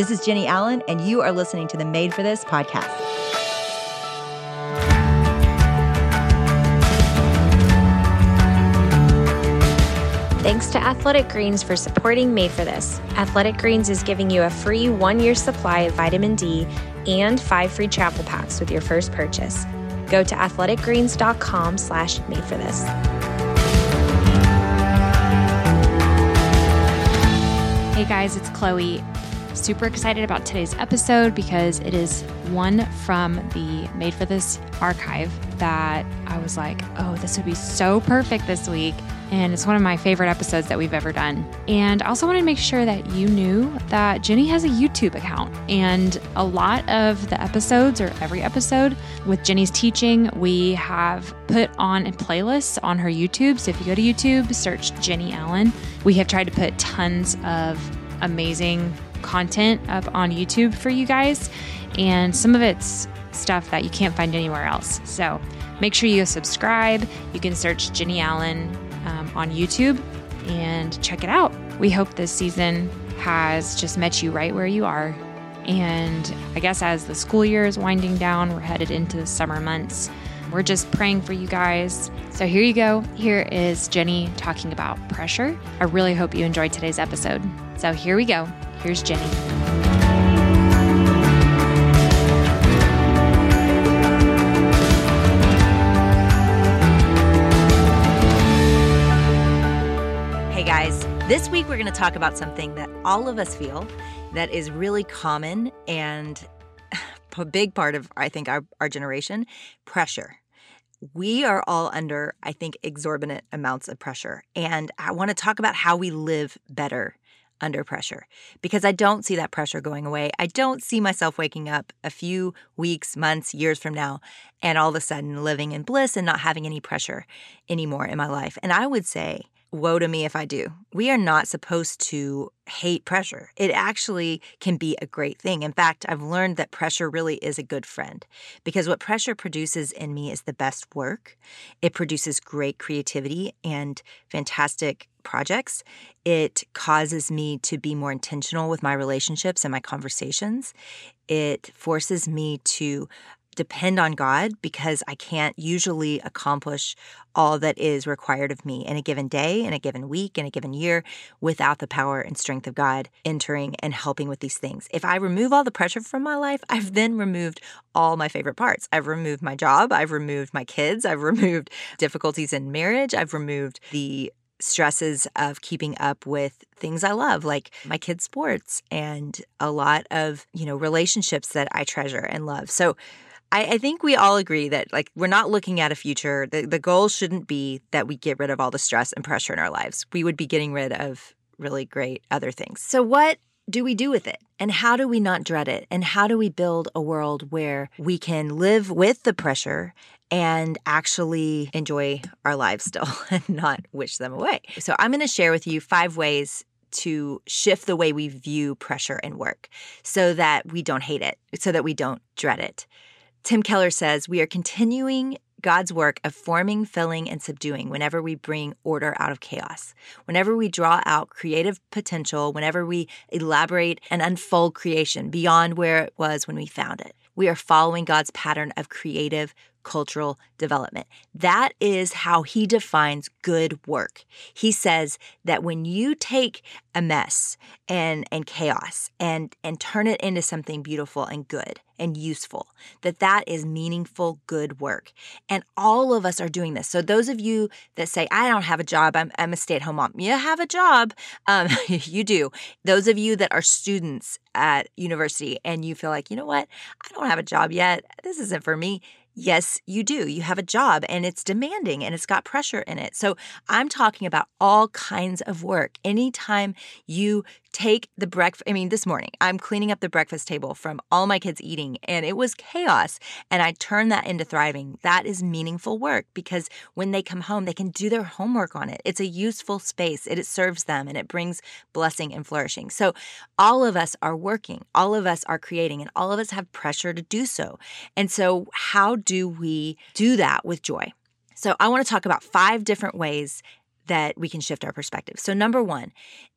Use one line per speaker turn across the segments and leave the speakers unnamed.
This is Jennie Allen, and you are listening to the Made for This podcast.
Thanks to Athletic Greens for supporting Made for This. Athletic Greens is giving you a free one year supply of vitamin D and five free travel packs with your first purchase. Go to athleticgreens.com slash made for this.
Hey guys, it's Chloe. Super excited about today's episode because it is one from the Made for This archive that I was like, oh, this would be so perfect this week. And it's one of my favorite episodes that we've ever done. And I also wanted to make sure that you knew that Jennie has a YouTube account. And a lot of the episodes, or every episode with Jennie's teaching, we have put on a playlist on her YouTube. So if you go to YouTube, search Jennie Allen. We have tried to put tons of amazing content up on YouTube for you guys. And some of it's stuff that you can't find anywhere else. So make sure you subscribe. You can search Jennie Allen um, on YouTube and check it out. We hope this season has just met you right where you are. And I guess as the school year is winding down, we're headed into the summer months. We're just praying for you guys. So here you go. Here is Jennie talking about pressure. I really hope you enjoyed today's episode. So here we go. Here's Jennie.
Hey guys, this week we're going to talk about something that all of us feel that is really common and a big part of, I think, our, our generation pressure. We are all under, I think, exorbitant amounts of pressure. And I want to talk about how we live better under pressure because I don't see that pressure going away. I don't see myself waking up a few weeks, months, years from now and all of a sudden living in bliss and not having any pressure anymore in my life. And I would say, woe to me if I do. We are not supposed to hate pressure. It actually can be a great thing. In fact, I've learned that pressure really is a good friend because what pressure produces in me is the best work. It produces great creativity and fantastic projects. It causes me to be more intentional with my relationships and my conversations. It forces me to depend on God because I can't usually accomplish all that is required of me in a given day, in a given week, in a given year without the power and strength of God entering and helping with these things. If I remove all the pressure from my life, I've then removed all my favorite parts. I've removed my job, I've removed my kids, I've removed difficulties in marriage, I've removed the stresses of keeping up with things I love, like my kids' sports and a lot of, you know, relationships that I treasure and love. So I, I, think we all agree that like we're not looking at a future. The, the goal shouldn't be that we get rid of all the stress and pressure in our lives. We would be getting rid of really great other things. So what do we do with it? And how do we not dread it? And how do we build a world where we can live with the pressure and actually enjoy our lives still and not wish them away? So I'm going to share with you five ways to shift the way we view pressure and work so that we don't hate it, so that we don't dread it. Tim Keller says we are continuing God's work of forming, filling, and subduing whenever we bring order out of chaos, whenever we draw out creative potential, whenever we elaborate and unfold creation beyond where it was when we found it. We are following God's pattern of creative cultural development. That is how he defines good work. He says that when you take a mess and and chaos and and turn it into something beautiful and good and useful, that that is meaningful good work. And all of us are doing this. So those of you that say I don't have a job, I'm, I'm a stay-at-home mom. You have a job. Um, you do. Those of you that are students at university and you feel like, you know what, I don't have a job yet. This isn't for me Yes, you do. You have a job and it's demanding and it's got pressure in it. So I'm talking about all kinds of work. Anytime you take the breakfast. I mean, this morning, I'm cleaning up the breakfast table from all my kids eating, and it was chaos. And I turned that into thriving. That is meaningful work because when they come home, they can do their homework on it. It's a useful space, it, serves them, and it brings blessing and flourishing. So, all of us are working, all of us are creating, and all of us have pressure to do so. And so, how do we do that with joy? So, I want to talk about five different ways that we can shift our perspective. So, number one,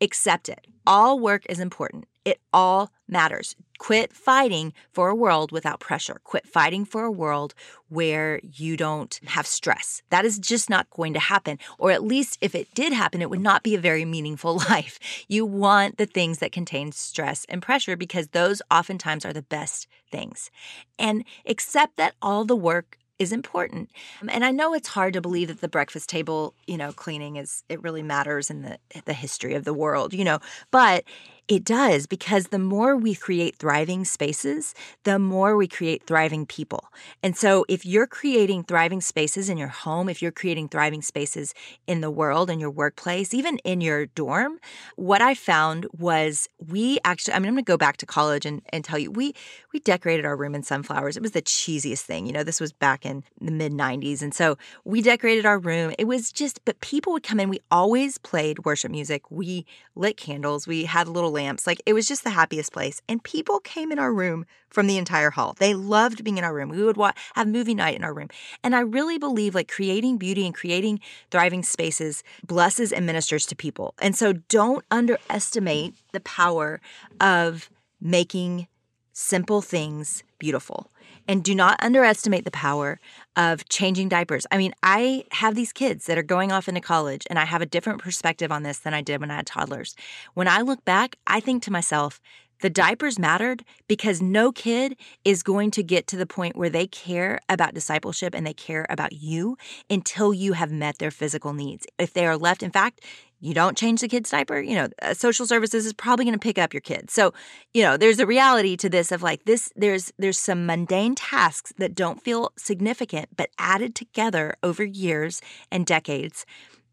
accept it. All work is important, it all matters. Quit fighting for a world without pressure. Quit fighting for a world where you don't have stress. That is just not going to happen. Or at least if it did happen, it would not be a very meaningful life. You want the things that contain stress and pressure because those oftentimes are the best things. And accept that all the work is important. Um, and I know it's hard to believe that the breakfast table, you know, cleaning is it really matters in the the history of the world, you know, but it does because the more we create thriving spaces, the more we create thriving people. And so, if you're creating thriving spaces in your home, if you're creating thriving spaces in the world, in your workplace, even in your dorm, what I found was we actually, I mean, I'm going to go back to college and, and tell you, we, we decorated our room in sunflowers. It was the cheesiest thing. You know, this was back in the mid 90s. And so we decorated our room. It was just, but people would come in. We always played worship music. We lit candles. We had little lamps. Like it was just the happiest place. And people came in our room from the entire hall. They loved being in our room. We would have movie night in our room. And I really believe like creating beauty and creating thriving spaces blesses and ministers to people. And so don't underestimate the power of making simple things beautiful. And do not underestimate the power of changing diapers. I mean, I have these kids that are going off into college, and I have a different perspective on this than I did when I had toddlers. When I look back, I think to myself, the diapers mattered because no kid is going to get to the point where they care about discipleship and they care about you until you have met their physical needs. If they are left, in fact, you don't change the kid's diaper, you know, uh, social services is probably going to pick up your kid. So, you know, there's a reality to this of like this there's there's some mundane tasks that don't feel significant but added together over years and decades,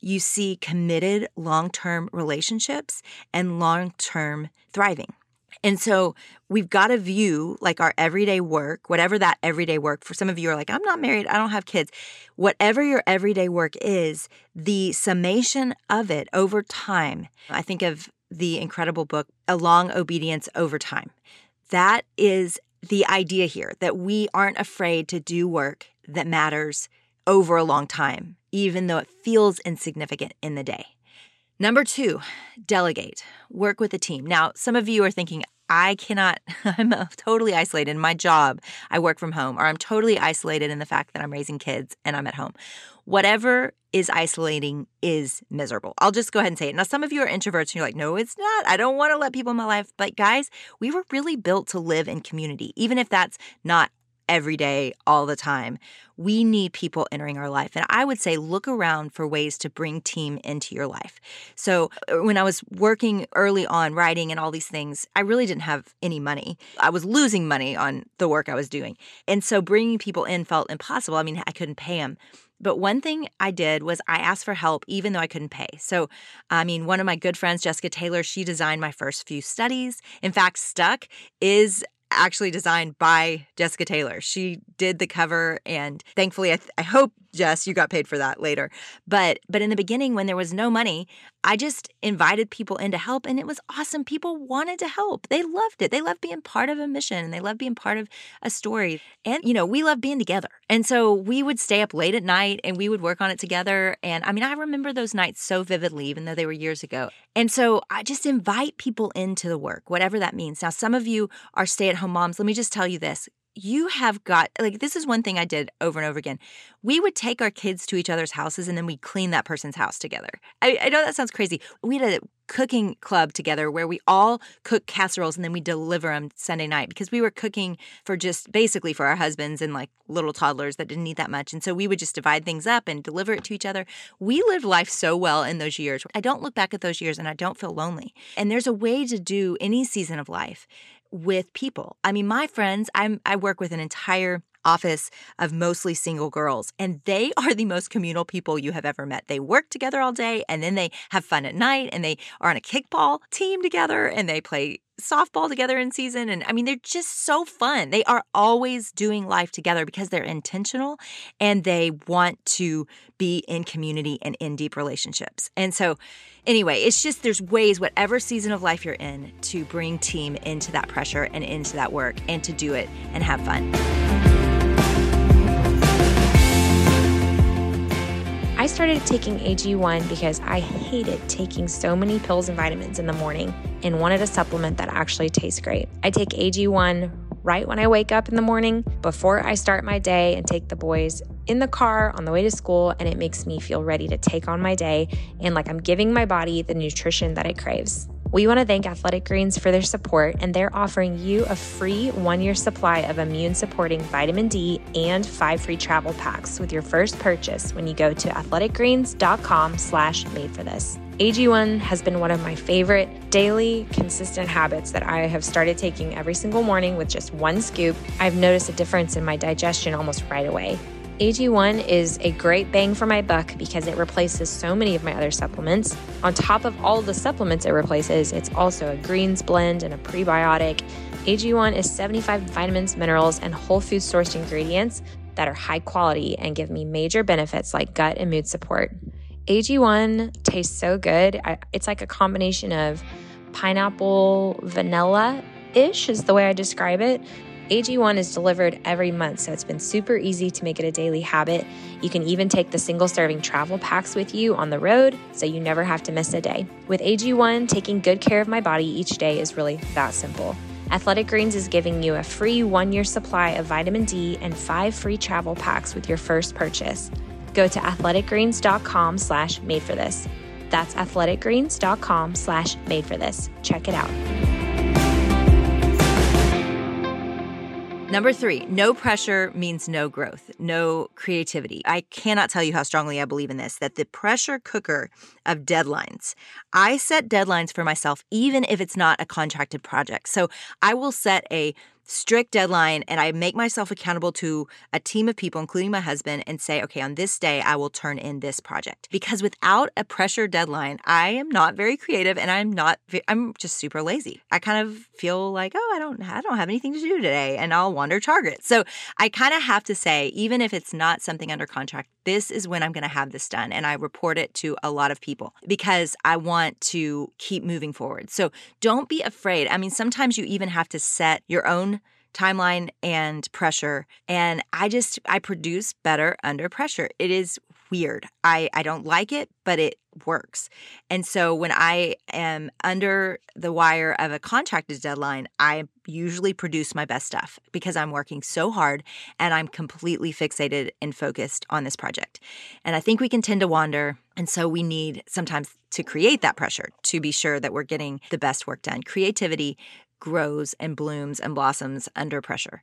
you see committed long-term relationships and long-term thriving. And so we've got to view like our everyday work, whatever that everyday work. For some of you are like, I'm not married, I don't have kids. Whatever your everyday work is, the summation of it over time. I think of the incredible book, A Long Obedience Over Time. That is the idea here that we aren't afraid to do work that matters over a long time, even though it feels insignificant in the day. Number two, delegate, work with a team. Now, some of you are thinking, I cannot, I'm uh, totally isolated in my job. I work from home, or I'm totally isolated in the fact that I'm raising kids and I'm at home. Whatever is isolating is miserable. I'll just go ahead and say it. Now, some of you are introverts and you're like, no, it's not. I don't want to let people in my life. But guys, we were really built to live in community, even if that's not every day, all the time. We need people entering our life. And I would say look around for ways to bring team into your life. So uh, when I was working early on writing and all these things, I really didn't have any money. I was losing money on the work I was doing. And so bringing people in felt impossible. I mean, I couldn't pay them. But one thing I did was I asked for help even though I couldn't pay. So, I mean, one of my good friends, Jessica Taylor, she designed my first few studies. In fact, Stuck is actually designed by Jessica Taylor. She did the cover, and thankfully, I, th- I hope Jess, you got paid for that later. But but in the beginning, when there was no money, I just invited people in to help, and it was awesome. People wanted to help. They loved it. They loved being part of a mission, and they loved being part of a story. And you know, we love being together. And so we would stay up late at night, and we would work on it together. And I mean, I remember those nights so vividly, even though they were years ago. And so I just invite people into the work, whatever that means. Now, some of you are stay at home moms. Let me just tell you this you have got like this is one thing I did over and over again. We would take our kids to each other's houses and then we clean that person's house together. I, I, know that sounds crazy. We had a cooking club together where we all cook casseroles and then we deliver them Sunday night because we were cooking for just basically for our husbands and like little toddlers that didn't eat that much. And so we would just divide things up and deliver it to each other. We lived life so well in those years. I don't look back at those years and I don't feel lonely. And there's a way to do any season of life with people. I mean, my friends, I'm I work with an entire office of mostly single girls, and they are the most communal people you have ever met. They work together all day and then they have fun at night and they are on a kickball team together and they play softball together in season. And I mean, they're just so fun. They are always doing life together because they're intentional and they want to be in community and in deep relationships. And so, anyway, it's just there's ways, whatever season of life you're in, to bring team into that pressure and into that work and to do it and have fun.
I started taking AG1 because I hated taking so many pills and vitamins in the morning and wanted a supplement that actually tastes great. I take AG1 right when I wake up in the morning, before I start my day, and take the boys in the car on the way to school, and it makes me feel ready to take on my day and like I'm giving my body the nutrition that it craves. We want to thank Athletic Greens for their support, and they're offering you a free one year supply of immune supporting vitamin D and five free travel packs with your first purchase when you go to athleticgreens.com slash made for this. AG1 has been one of my favorite daily, consistent habits that I have started taking every single morning with just one scoop. I've noticed a difference in my digestion almost right away. AG1 is a great bang for my buck because it replaces so many of my other supplements. On top of all the supplements it replaces, it's also a greens blend and a prebiotic. AG1 is 75 vitamins, minerals, and whole food sourced ingredients that are high quality and give me major benefits like gut and mood support. AG1 tastes so good. I, it's like a combination of pineapple vanilla ish, is the way I describe it, AG1 is delivered every month, so it's been super easy to make it a daily habit. You can even take the single serving travel packs with you on the road, so you never have to miss a day. With AG1, taking good care of my body each day is really that simple. Athletic Greens is giving you a free one year supply of vitamin D and five free travel packs with your first purchase. Go to athleticgreens.com slash made for this. That's athleticgreens.com slash made for this. Check it out.
Number three, no pressure means no growth, no creativity. I cannot tell you how strongly I believe in this that the pressure cooker of deadlines. I set deadlines for myself, even if it's not a contracted project. So I will set a strict deadline and I make myself accountable to a team of people, including my husband, and say, okay, on this day, I will turn in this project. Because without a pressure deadline, I am not very creative and I'm not, I'm just super lazy. I kind of feel like, oh, I don't, I don't have anything to do today and I'll wander Target. So I kind of have to say, even if it's not something under contract, this is when I'm going to have this done. And I report it to a lot of people because I want to keep moving forward. So don't be afraid. I mean, sometimes you even have to set your own timeline and pressure and i just i produce better under pressure it is weird. I i don't like it but it works. And so when i am under the wire of a contracted deadline i usually produce my best stuff because i'm working so hard and i'm completely fixated and focused on this project. And i think we can tend to wander and so we need sometimes to create that pressure to be sure that we're getting the best work done. Creativity grows and blooms and blossoms under pressure.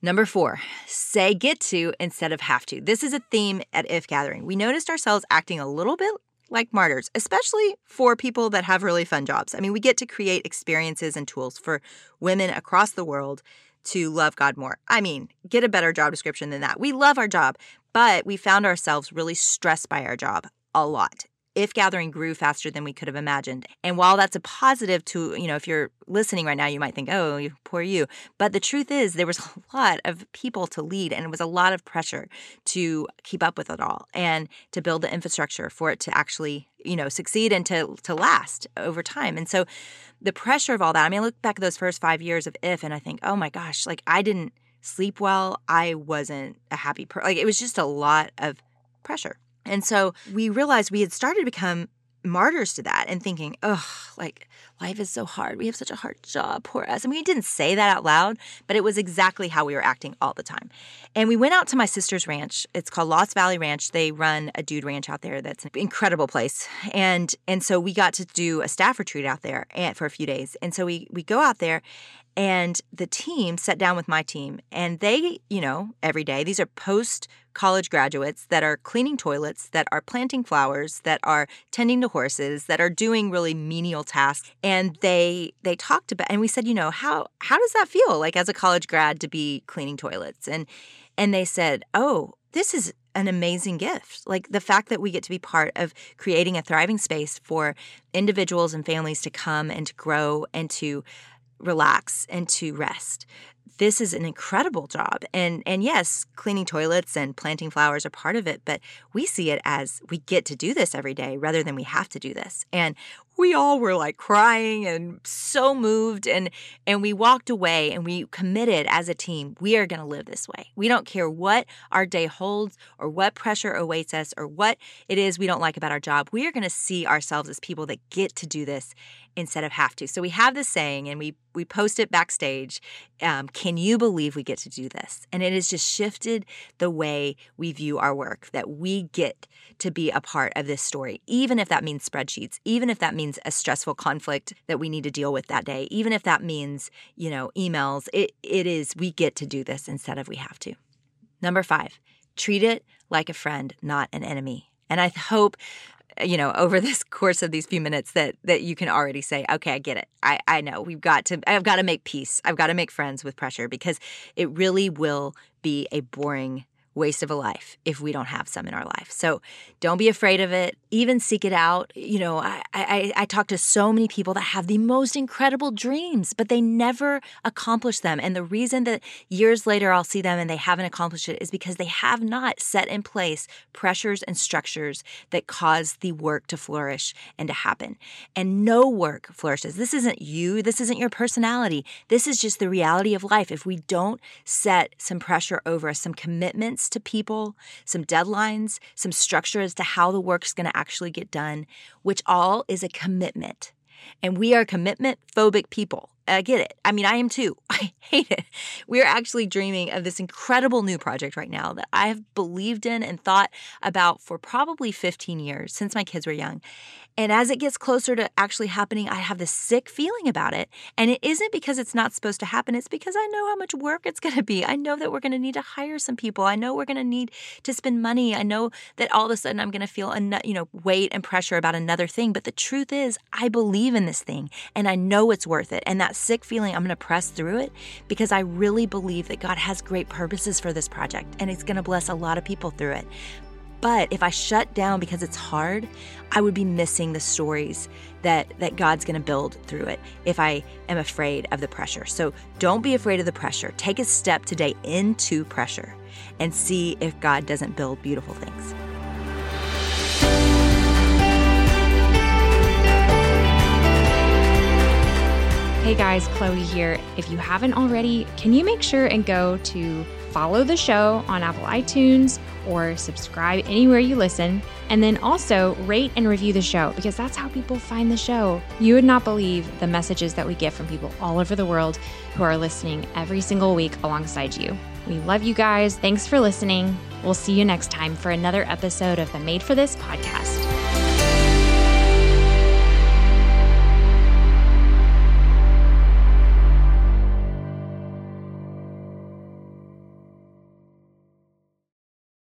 Number four, say get to instead of have to. This is a theme at If Gathering. We noticed ourselves acting a little bit like martyrs, especially for people that have really fun jobs. I mean, we get to create experiences and tools for women across the world to love God more. I mean, get a better job description than that. We love our job, but we found ourselves really stressed by our job a lot if gathering grew faster than we could have imagined. And while that's a positive to, you know, if you're listening right now, you might think, oh, poor you. But the truth is, there was a lot of people to lead, and it was a lot of pressure to keep up with it all and to build the infrastructure for it to actually, you know, succeed and to, to last over time. And so the pressure of all that, I mean, I look back at those first five years of IF and I think, oh my gosh, like I didn't sleep well. I wasn't a happy person. Like it was just a lot of pressure. And so we realized we had started to become martyrs to that and thinking, oh, like life is so hard. We have such a hard job. Poor us. And we didn't say that out loud, but it was exactly how we were acting all the time. And we went out to my sister's ranch. It's called Lost Valley Ranch. They run a dude ranch out there that's an incredible place. And and so we got to do a staff retreat out there for a few days. And so we we go out there And the team sat down with my team, and they, you know, every day, these are post college graduates that are cleaning toilets, that are planting flowers, that are tending to horses, that are doing really menial tasks. And they they talked about and we said, you know, how how does that feel like as a college grad to be cleaning toilets? And and they said, "Oh, this is an amazing gift. Like the fact that we get to be part of creating a thriving space for individuals and families to come and to grow and to relax and to rest this is an incredible job. And and yes, cleaning toilets and planting flowers are part of it, but we see it as we get to do this every day rather than we have to do this. And we all were like crying and so moved and and we walked away and we committed as a team we are going to live this way. We don't care what our day holds or what pressure awaits us or what it is we don't like about our job we are going to see ourselves as people that get to do this instead of have to. So we have this saying and we we post it backstage um, can you believe we get to do this? And it has just shifted the way we view our work that we get to be a part of this story even if that means spreadsheets even if that means means a stressful conflict that we need to deal with that day, even if that means, you know, emails, it, it is, we get to do this instead of we have to. Number five, treat it like a friend, not an enemy. And I hope you know over this course of these few minutes that that you can already say okay i get it i i know we've got to i've got to make peace i've got to make friends with pressure because it really will be a boring waste of a life if we don't have some in our life. So don't be afraid of it. Even seek it out. You know, I, I, I talk to so many people that have the most incredible dreams, but they never accomplish them. And the reason that years later I'll see them and they haven't accomplished it is because they have not set in place pressures and structures that cause the work to flourish and to happen. And no work flourishes. This isn't you. This isn't your personality. This is just the reality of life. If we don't set some pressure over us, some commitments to people, some deadlines, some structure as to how the work's going to actually get done, which all is a commitment. And we are commitment phobic people. I get it. I mean, I am too. I hate it. We're actually dreaming of this incredible new project right now that I have believed in and thought about for probably 15 years since my kids were young. And as it gets closer to actually happening, I have this sick feeling about it. And it isn't because it's not supposed to happen, it's because I know how much work it's going to be. I know that we're going to need to hire some people. I know we're going to need to spend money. I know that all of a sudden I'm going to feel, you know, weight and pressure about another thing. But the truth is, I believe in this thing and I know it's worth it. And that sick feeling, I'm going to press through it because I really believe that God has great purposes for this project and it's going to bless a lot of people through it. But if I shut down because it's hard, I would be missing the stories that, that God's going to build through it if I am afraid of the pressure. So don't be afraid of the pressure. Take a step today into pressure and see if God doesn't build beautiful things.
Guys, Chloe here. If you haven't already, can you make sure and go to follow the show on Apple iTunes or subscribe anywhere you listen. And then also rate and review the show because that's how people find the show. You would not believe the messages that we get from people all over the world who are listening every single week alongside you. We love you guys. Thanks for listening. We'll see you next time for another episode of the Made for This podcast.